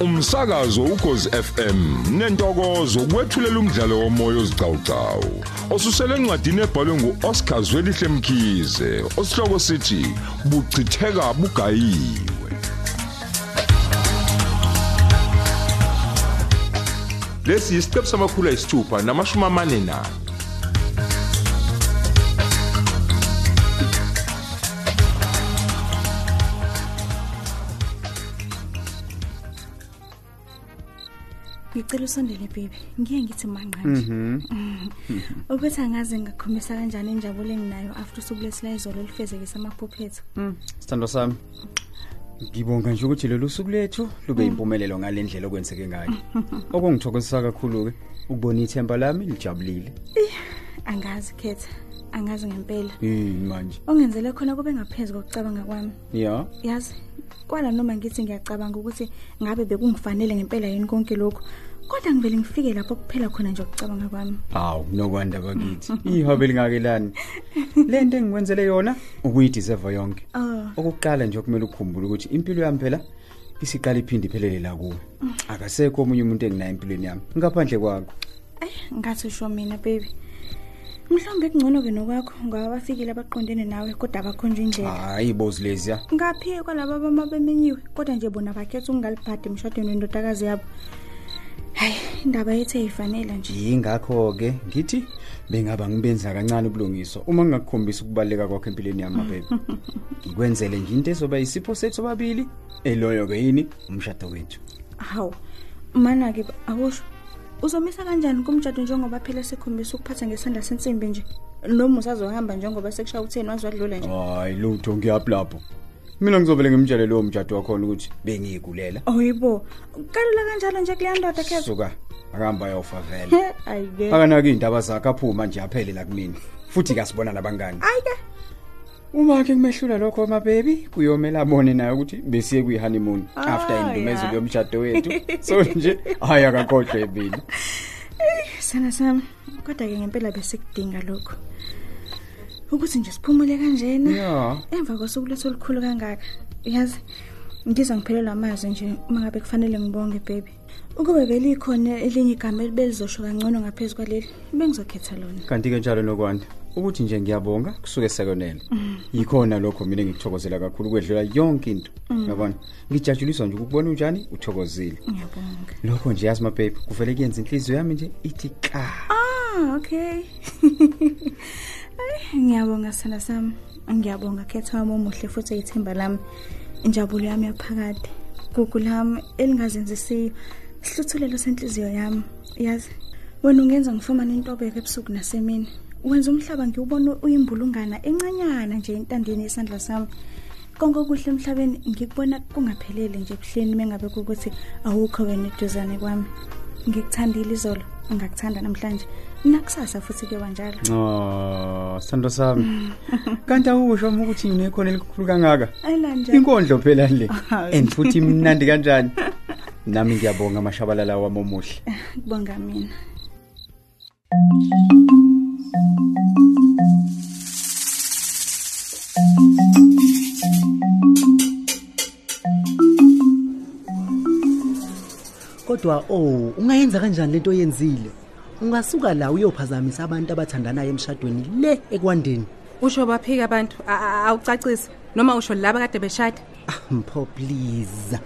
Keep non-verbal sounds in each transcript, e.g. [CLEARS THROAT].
umsakazo ukhozi FM nentokozo kwethulela umdlalo womoya ozicawucawu osusele encwadini ebhalwe ngu-Oscar Zwelihle Mkhize osihloko sithi buchitheka bugayiwe. Lesi isiqebu samakhulu ayisithupha namashumi amane nane. Ngicela usondele baby ngiye ngithi manqanje ukuthi [LAUGHS] angazi ngakhombisa kanjani injabulo enginayo after usuku lesila izolo lifezekisa amaphuphethu Sithando sami. Ngibonga nje ukuthi lolu suku lethu lube impumelelo ngalendlela okwenzeke ngayo. Okungithokozisa kakhulu ke ukubona ithemba lami lijabulile. angazi khetha angazi ngempela Eh manje. ongenzele khona kube ngaphezulu kokucabanga kwami Ya. yazi kwala noma ngithi ngiyacabanga ukuthi ngabe bekungifanele ngempela yini konke lokhu kodwa ngivele ngifike lapho kuphela khona nje ukucabanga kwami Aw, nokwanda bakithi. Ihobe lingakelani. Lento engikwenzele yona ukuyideserve yonke. oh Okuqala nje okumele ukukhumbule ukuthi impilo yami phela isiqala iphinde iphelele la kuwe. Akasekho omunye umuntu enginayo empilweni yami ngaphandle kwakho. Ay, ngathi usho mina baby. Mhlawumbe kungcono ke nokwakho ngoba bafikile abaqondene nawe kodwa abakhonje indlela. Hayi bozi lezi ya. Ngaphi kwalabo abama bemenyiwe kodwa nje bona bakhetha ukungalibhadi emshadweni wendodakazi yabo. Hayi, indaba yethu eyifanele nje. Yingakho ke ngithi bengaba ngibenza kancane ubulungiswa uma ngingakukhombisa ukubaleka kwakho empilweni yami baby. [LAUGHS] Ngikwenzele nje into ezoba isipho sethu babili eloyo ke yini umshado wethu. Hawu. Mana ke awusho. Uzomisa kanjani kumshado njengoba phela sekhombisa ukuphatha ngesandla sensimbi nje? Noma usazohamba njengoba sekushaya utheni wazwadlula nje. Hayi lutho ngiyaphlapho. Mina ngizobele ngimtshele lo mjado wakho ukuthi bengiyigulela. Oyibo. Kalula kanjalo nje kuyandoda khetha. Suka akahamba yofa vele. Ayike. Akanaki indaba zakhe aphuma nje aphele la kumina. Futhi kasibona nabangani. Ayike. Uma ke kumehlula lokho ma baby kuyomela abone naye ukuthi besiye kuyi honeymoon Ah, after indumezo ya. yomshado wethu. So nje hayi akakhohlwe ebili. [LAUGHS] sana sami kodwa ke ngempela besikudinga lokho ukuthi nje siphumule kanjena Ya. emva kosuku lethu olukhulu kangaka yazi ngiza ngiphelelwa amazwi nje uma ngabe kufanele ngibonge baby ukube belikhona elinye igama elibelizosho kangcono ngaphezulu kwaleli bengizokhetha lona Kanti ke njalo nokwanda ukuthi nje ngiyabonga kusuke sekonela. Yikhona lokho mina ngikuthokozela kakhulu kwedlula yonke into. Yabona? Ngijajuliswa nje ukubona unjani uthokozile. ngiyabonga Lokho nje yazi ma baby kuvele kuyenza inhliziyo yami nje ithi ka. ah okay Ay, [LAUGHS] ngiyabonga sana sami ngiyabonga. Khetha wami omuhle futhi eyithemba lami. Injabulo yami yaphakade. Gugu lami elingazenzisiyo. Sihluthulelo senhliziyo yami. Yazi wena ungenza ngifumane intobeko ebusuku nasemini. Wenza umhlaba ngiwubona uyimbulungana encanyana nje entandweni yesandla sami. Konke okuhle emhlabeni ngikubona kungaphelele nje ebuhleni mengabe kukuthi awukho wena eduzane kwami. Ngikuthandile izolo ngakuthanda namhlanje nakusasa futhi ke wanjalo Oh, sando sami. Kanti awusho uma ukuthi nginekhona elikhulu kangaka? ayilanje Inkondlo phela le. [LAUGHS] And futhi imnandi kanjani? Nami ngiyabonga amashabalala wami omuhle. kubonga mina kodwa oh ungayenza kanjani lento oyenzile? Ungasuka la uyophazamisa abantu abathandanayo emshadweni le ekwandeni. Usho baphika abantu awucacise noma usho laba kade beshada ah mpho please.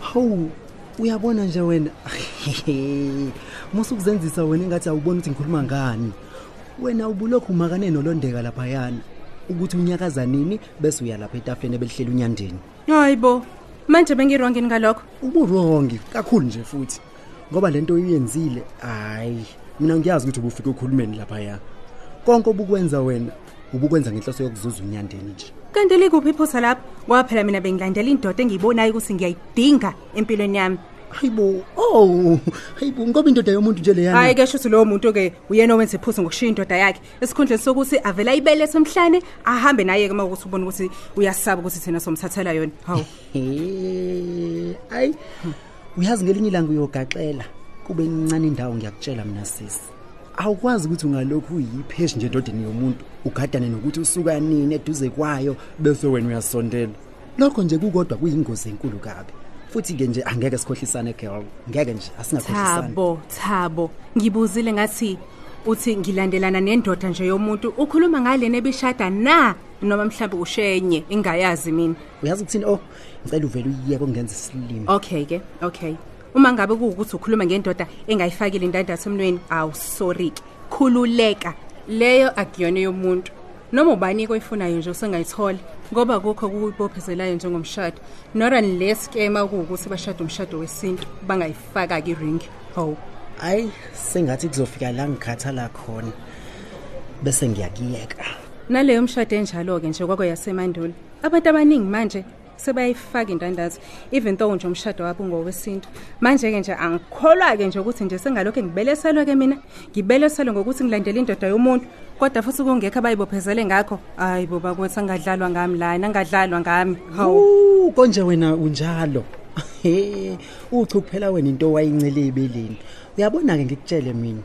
Hawu uyabona nje wena? [LAUGHS] Musukuzenzisa wena engathi awuboni ukuthi ngikhuluma ngani. Wena ubulokhu umakane nolondeka laphayana. Ukuthi unyakaza nini bese uya lapha etafeni ebelihlela unyandeni. Hayibo manje bengirongini ngalokho? Uburongi kakhulu nje futhi. Ngoba lento uyenzile hayi mina ngiyazi ukuthi ubufika ukhulumeni laphaya. Konke obukwenza wena ubukwenza ngenhloso yokuzuza unyandeni nje. Kanti likuphi iphutha lapho? Ngoba phela mina bengilandela indoda engiyibonayo ukuthi ngiyayidinga empilweni yami hayibo oh hayibo ngoba indoda yomuntu nje leyana hayi ke shuthi lowo muntu-ke uyena owenza iphutha ngokushiya indoda yakhe. Esikhundleni sokuthi avele ayibele semhlane ahambe naye-ke uma ukuthi ubone ukuthi uyasaba ukuthi thina somthathela yona. Hawu. [LAUGHS] Ayi uyazi ngelinye ilanga uyogaxela. Kube incane indawo ngiyakutshela mina sisi awukwazi ukuthi ungalokhu uyipheshi nje endodeni yomuntu ugadane nokuthi usuka nini eduze kwayo bese wena uyasondela. Lokho nje kukodwa kuyingozi enkulu kabi. Futhi ke nje angeke sikhohlisane girl ngeke nje asingakhohlisane Thabo, Thabo, ngibuzile ngathi uthi ngilandelana nendoda nje yomuntu ukhuluma ngale nebishada na noma mhlawumbe ushenye ingayazi mina. uyazi ukuthini oh ngicela uvele uyiyeke ungenza isilimo Okay ke, okay. Uma ngabe kuwukuthi ukhuluma ngendoda engayifakile indandatho emnweni, awu sorry ke. Khululeka. Leyo akuyona yomuntu. Noma ubani koyifunayo nje usengayithola ngoba kukho ukuyibophezelayo njengomshado. Nora le scam ukuwukuthi bashada umshado wesintu bangayifaka ke ring. Hawu. hayi sengathi kuzofika la ngikhathala khona bese ngiyakiyeka Naleyo mshado enjalo ke nje kwakho yasemandulo. Abantu abaningi manje sebayifaka indandatho even though nje umshado wabo ngowesintu. Manje ke nje angikholwa ke nje ukuthi nje sengalokho ngibeleselwe ke mina. Ngibeleselwe ngokuthi ngilandele indoda yomuntu kodwa futhi kungekho abayibophezele ngakho. Hayi boba kwethi angadlalwa ngami la, angadlalwa ngami. Hawu. Uh, konje wena unjalo He, uchu kuphela wena into wayincele ebeleni uyabona ke ngikutshele mina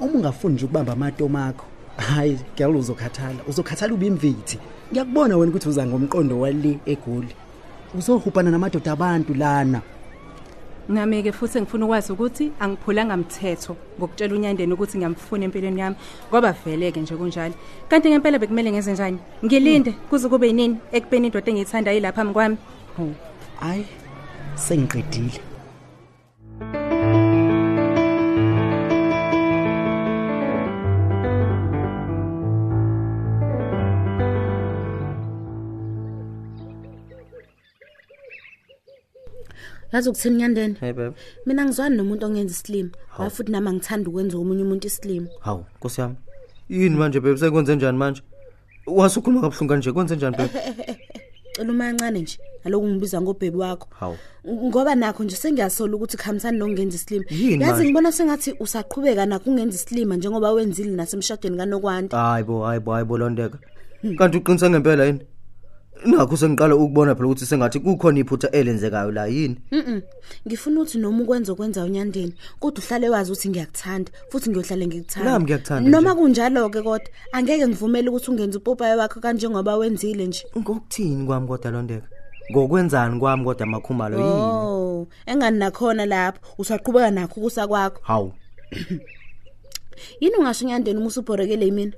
uma ungafuni nje ukubamba amatomo akho hayi girl uzokhathala uzokhathala ube imvithi ngiyakubona wena ukuthi uza ngomqondo wale egoli uzohupana namadoda abantu lana Nami ke futhi ngifuna ukwazi ukuthi angiphulanga mthetho ngokutshela unyandeni ukuthi ngiyamfuna empilweni yami ngoba vele ke nje kunjalo. Kanti ngempela bekumele ngenze njani? Ngilinde kuze kube yinini ekubeni indoda engiyithanda yilapha phambi kwami. Hawu. hayi sengiqedile yazi ukuthini nyandeni hey babe. Mina ngizwani nomuntu ongenza isilimo hayi futhi nami angithanda ukwenza omunye umuntu isilimo. Hawu nkosi yami. Yini manje babe? Sekwenze njani manje? Wasukhuluma kabuhlungu kanje kwenze njani babe? [LAUGHS] Cela umancane nje aloku ngibiza ngobhebi wakho. Hawu. Ngoba nakho nje sengiyasola ukuthi khamisani nokungenza isilimo. Yini yazi manje? ngibona sengathi usaqhubeka nakho ungenza isilima njengoba wenzile nasemshadweni kanokwanda hayi bo hayi bo hayi bo londeka. Kanti uqinise ngempela yini? Nakho sengiqala ukubona phela ukuthi sengathi kukhona iphutha elenzekayo la yini Mhm. Ngifuna ukuthi noma ukwenza okwenza unyandeni, kodwa uhlale wazi ukuthi ngiyakuthanda futhi ngiyohlale ngikuthanda. Nami ngiyakuthanda Noma nje. kunjalo ke kodwa angeke ngivumele ukuthi ungenze upopaye wakho kanje ngoba wenzile nje. ngokuthini kwami kodwa londeka ngokwenzani kwami kodwa makhumalo yini Oh, engani nakhona lapho usaqhubeka nakho kusa kwakho. hawu [CLEARS THROAT] Yini ungasho unyandeni uma usubhorekele yimina?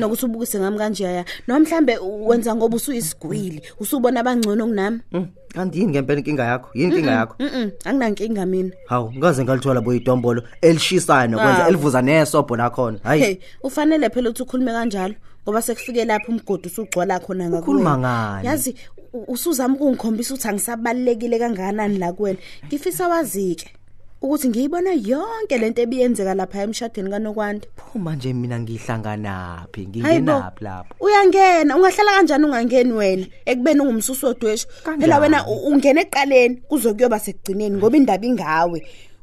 Nokuthi ubukise ngami kanje ya. Noma mhlambe wenza ngoba usuyisigwili, usubona abangcono kunami. Mm, kanti yini ngempela inkinga yakho yini inkinga yakho Mhm, anginankinga mina. hawu ngaze ngalithola bo idombolo elishisayo nokwenza Hawu. elivuza nesobho lakhona hayi Hey, ufanele phela ukuthi ukhulume kanjalo ngoba sekufike lapho umgodi usugcwala khona ngakuwe. Ukhuluma ngani? Yazi u- usuzama ukungikhombisa ukuthi angisabalekile kangakanani la kuwena. Ngifisa wazike ukuthi ngiyibona yonke lento ebiyenzeka lapha emshadweni kanokwanda. pho manje mina ngihlanganaphi Hayibo. ngingenaphi lapho Uyangena, ungahlala kanjani ungangeni wena ekubeni ungumsusu odweshu. Kanjani? Phela wena u- ungena eqaleni kuzokuyoba sekugcineni ngoba indaba ingawe.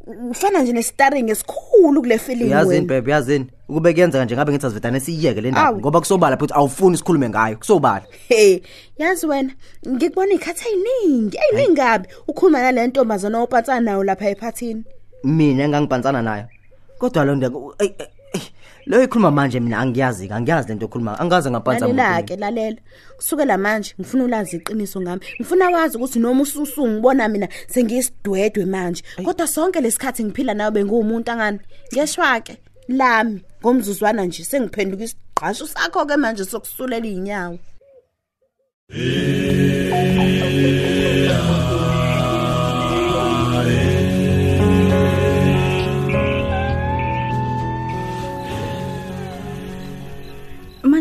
U- Ufana nje nestarring esikhulu kule film yazini wena. bebe yazini ukube kuyenzeka nje ngabe ngithi asivedane siyiyeke le ndaba Awu. ngoba kusobala futhi awufuni sikhulume ngayo kusobala Hey, yazi wena, ngikubona ikhatha eziningi, eziningabi ukhuluma nale ntombazana opatsana nayo lapha ephathini. mina engangibhansana nayo kodwa lo ndeka ey, ey, ey, leyo ikhuluma manje mina angiyazi angiyazi lento okhuluma angaze ngabhansa Lalela ke lalela. Kusukela manje ngifuna ulazi iqiniso ngami. Ngifuna wazi ukuthi noma ususu ngibona mina sengiyisidwedwe manje. Kodwa sonke lesikhathi ngiphila nawe bengumuntu angani. Ngeshwa ke lami ngomzuzwana nje sengiphenduka isigqasho sakho ke manje sokusulela inyawo.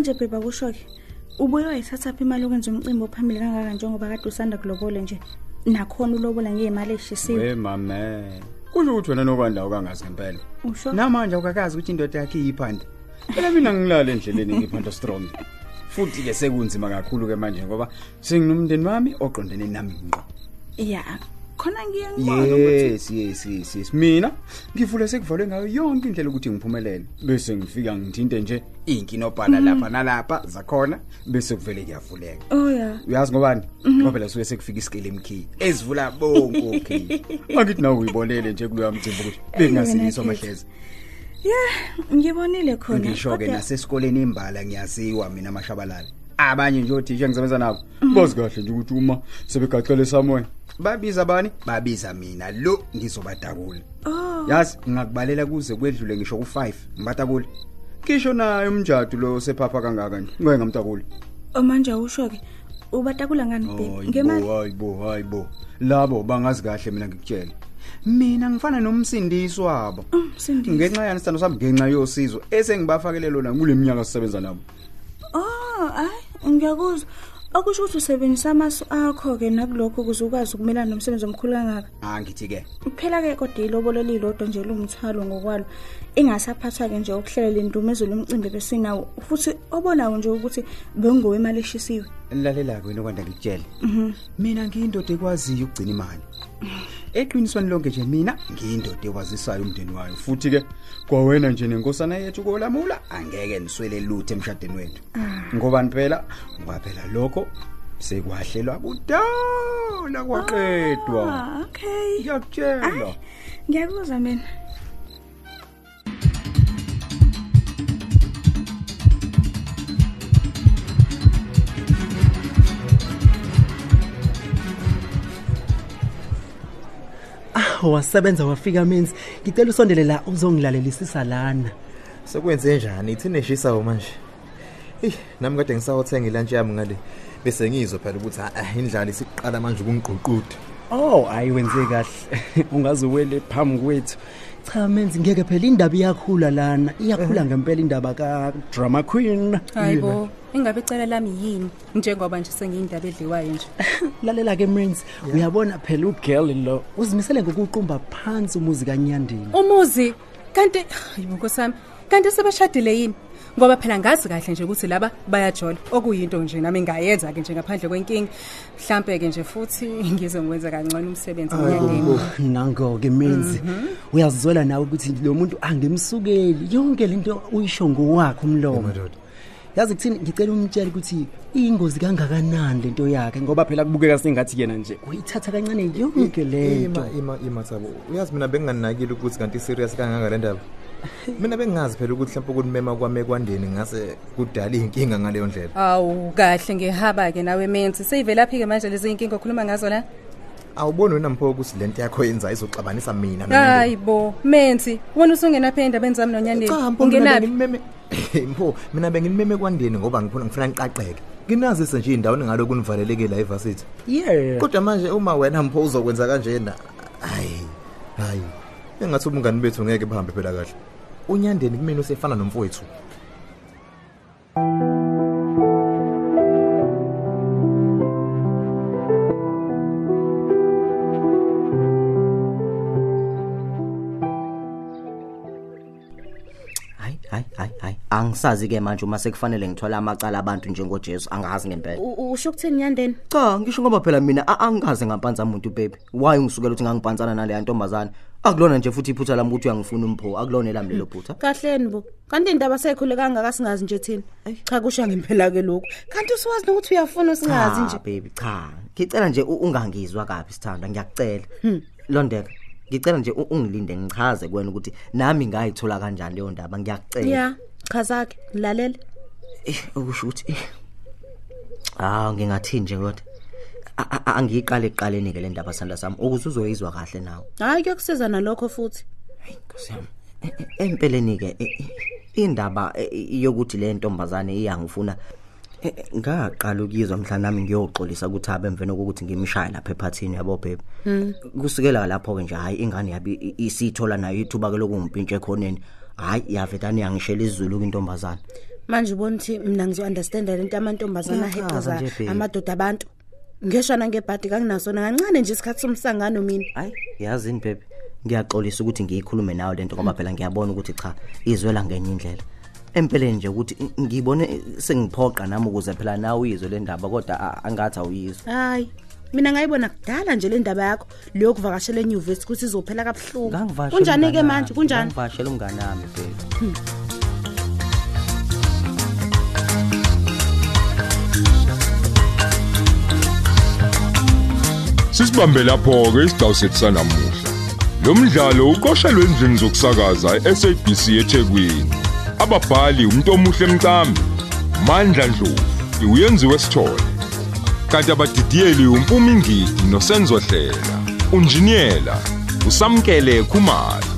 Manje bheba kusho ke ubuye wayithatha phi imali okwenza umcimbi ophambili kangaka njengoba kade usanda kulobole nje? Nakhona ulobola ngezimali ezishisiwe we mame. Kusho ukuthi wena nokwanda ukangazi ngempela usho? Namanje awukakazi ukuthi indoda yakhe iyiphanda phela mina ngilala endleleni ngiphanda strong. Futhi ke sekunzima kakhulu ke manje ngoba senginomndeni wami oqondene nami ngqo. Ya khona yes yes yes yes. Mina ngivule sekuvalwe ngayo yonke indlela ukuthi ngiphumelele. Bese ngifika ngithinte nje inkinobhala lapha nalapha zakhona bese kuvele kuyavuleka. Oh ya uyazi ngobani? Ngoba phela suke sekufika isikele emkhiyi ezivula bonke okay [LAUGHS] angithi nawe uyibolele nje kuloya mcimbi ukuthi bekungasikiswa amahleza ya ngibonile khona ngisho ke nasesikoleni imbala ngiyaziwa mina amashabalala abanye nje othisha engisebenza nabo. Bazi kahle nje ukuthi uma sebegacele samoya babiza bani? Babiza mina. Lo ngizobadakula yazi ngingakubalela kuze kwedlule ngisho ku5 ngibatakule kisho naye umjadu lo sephapha kangaka nje. Ngeke ngamtakuli Oh, manje usho ke ubatakula ngani baby ngemali? hayibo hayibo labo bangazi kahle mina ngikutshela mina ngifana nomsindisi wabo. Ngenxa yani sithando sami? Ngenxa yosizo esengibafakele lona kule minyaka sisebenza nabo. Oh, hayi ngiyakuzwa. Okusho ukuthi usebenzisa amasu akho ke nakulokho ukuze ukwazi ukumelana nomsebenzi omkhulu kangaka. ah ngithi ke Phela ke kodwa ilobolo lilodwa nje lungumthwalo ngokwalo. Ingasaphathwa ke nje ukuhlelela indumezo lomcimbi besinawo futhi obonayo nje ukuthi bengowe imali eshisiwe. lalela ke wena kwanda ngikutshele mina ngiyindoda ekwaziyo ukugcina imali eqinisweni lonke nje mina ngiyindoda ekwazisayo umndeni wayo. Futhi ke kwawena nje nenkosana yethu kolamula angeke niswele lutho emshadweni wethu. Ngobani phela? Ngoba phela lokho sekwahlelwa kudala kwaqedwa. Ah, okay. ngiyakutshela. Ngiyakuzwa mina. Ah, wasebenza wafika menzi. Ngicela usondele la uzongilalelisisa lana. Sekwenze njani? Ithine shisawo manje. Eh, nami kade ngisawothenga ilunch yami ngale. Bese ngizwe phela ukuthi ah indlala isiqala manje ukungqoqquda. Oh, ayi wenze kahle. [LAUGHS] Ungaze uwele phambi kwethu. Cha menzi ngeke phela indaba iyakhula lana. Iyakhula ngempela indaba ka drama queen. hayibo ingabe icala lami yini njengoba nje sengiyindaba edliwayo nje [LAUGHS] Lalela ke menzi, uyabona phela ugirl lo uzimisele ngokuqumba phansi umuzi kaNyandini. umuzi kanti hayibo nkosami kanti sebeshadile yini ngoba phela ngazi kahle nje ukuthi laba bayajola okuyinto nje nami ngayenza ke nje ngaphandle kwenkingi mhlambe ke nje futhi [LAUGHS] ngize ngikwenza kangcono umsebenzi enyangeni Nango ke menzi. Uyazizwela nawe ukuthi lo muntu angimsukeli. Yonke lento uyisho ngowakhe umlomo. Madoda. Yazi kuthini ngicela umtshele ukuthi ingozi kangakanani lento yakhe ngoba phela kubukeka sengathi yena nje uyithatha kancane yonke lento. Ima ima ima thabo. Uyazi mina benginganakile ukuthi kanti serious kangaka le ndaba. Mina bengingazi phela ukuthi mhlawumbe ukunimema kwami ekwandeni ngase kudala inkinga ngaleyo ndlela. awu kahle ngihaba ke nawe menzi seyivelaphike manje lezi inkinga okhuluma ngazo la Awuboni wena mpho ukuthi lento yakho yenza izoxabanisa mina nomndeni. hayibo menzi wena usungena phe endabeni zami nonyandeni Cha mpho mina ungenaphi bengimeme [CLEARS THROAT] mpho mina benginimeme kwandeni ngoba ngifuna ngifuna ngiqaqeke. Nginazi nje indawo ngalo kunivaleleke la eVarsity. Yeah. Kodwa manje uma wena mpho uzokwenza kanjena hayi hayi engathi umngani bethu ngeke bahambe phela kahle. Unyandeni kumele usefana nomfowethu? Hayi hayi hayi hayi. Angisazi ke manje uma sekufanele ngithola amacala abantu njengojesu angazi ngempela. Usho ukutheni yandeni cha ngisho ngoba phela mina a- angikaze ngampanza umuntu baby. Why ngisukela ukuthi ngangipantsana nale ntombazana akulona nje futhi iphutha lami ukuthi uyangifuna umpho akulona elami lelo phutha kahleni bo kanti indaba sekhule kangaka singazi nje thina? Cha kusha ngempela ke lokho kanti usiwazi nokuthi uyafuna singazi nje. Cha baby cha. Ngicela nje ungangizwa kabi sithanda ngiyakucela londeka ngicela nje ungilinde ngichaze kuwena ukuthi nami ngayithola kanjani leyo ndaba ngiyakucela ya chaza ke ngilalela Eh, okusho ukuthi eh, ah ngingathini nje kodwa? Angiyiqale ekuqaleni ke le ndaba sanda sami ukuze uzoyizwa kahle nawe hayi kuyokusiza nalokho futhi Nkosi yami. E- e- Empeleni ke e- e- indaba e- yokuthi le ntombazane iyangifuna e- e, ngaqala ukuyizwa mhla nami ngiyoxolisa ukuthi abe emveni kokuthi ngimshaya lapha ephathini yabo babe. Kusukela lapho ke nje hayi ingane yabi i- isithola nayo ithuba ke lokungimpintsha ekhoneni. Hayi yavetani yangishela izulu kwintombazane. manje ubona ukuthi mina ngizo-understanda lento amantombazana Iyachaza aheqeza nje, babe. amadoda abantu ngeshwana ngebhadi kanginasona kancane nje isikhathi somsangano mina Hayi yazini babe. Ngiyaxolisa ukuthi ngiyikhulume nawe lento ngoba phela ngiyabona ukuthi cha izwela ngenye indlela. Empeleni nje ukuthi i- ngibone eh, sengiphoqa nami ukuze phela nawe uyizwe le ndaba kodwa a- angathi awuyizwa. hayi mina ngayibona kudala nje le ndaba yakho leyo kuvakashela enyuvesi ukuthi izophela kabuhlungu Ngangivashela. kunjani-ke umngani manje wami, kunjani Ngangivashela umngane wami babe. Sisibambe lapho ke isigcawu sethu sanamuhla. Lo mdlalo uqoshelwe endlini zokusakaza eSABC eThekwini. Ababhali umuntu omuhle emcambi, Mandla Dlovu. uyenziwe sithole kanti abadidiyeli umpumi ngidi nosenzo hlela unjiniyela usamkele khumalo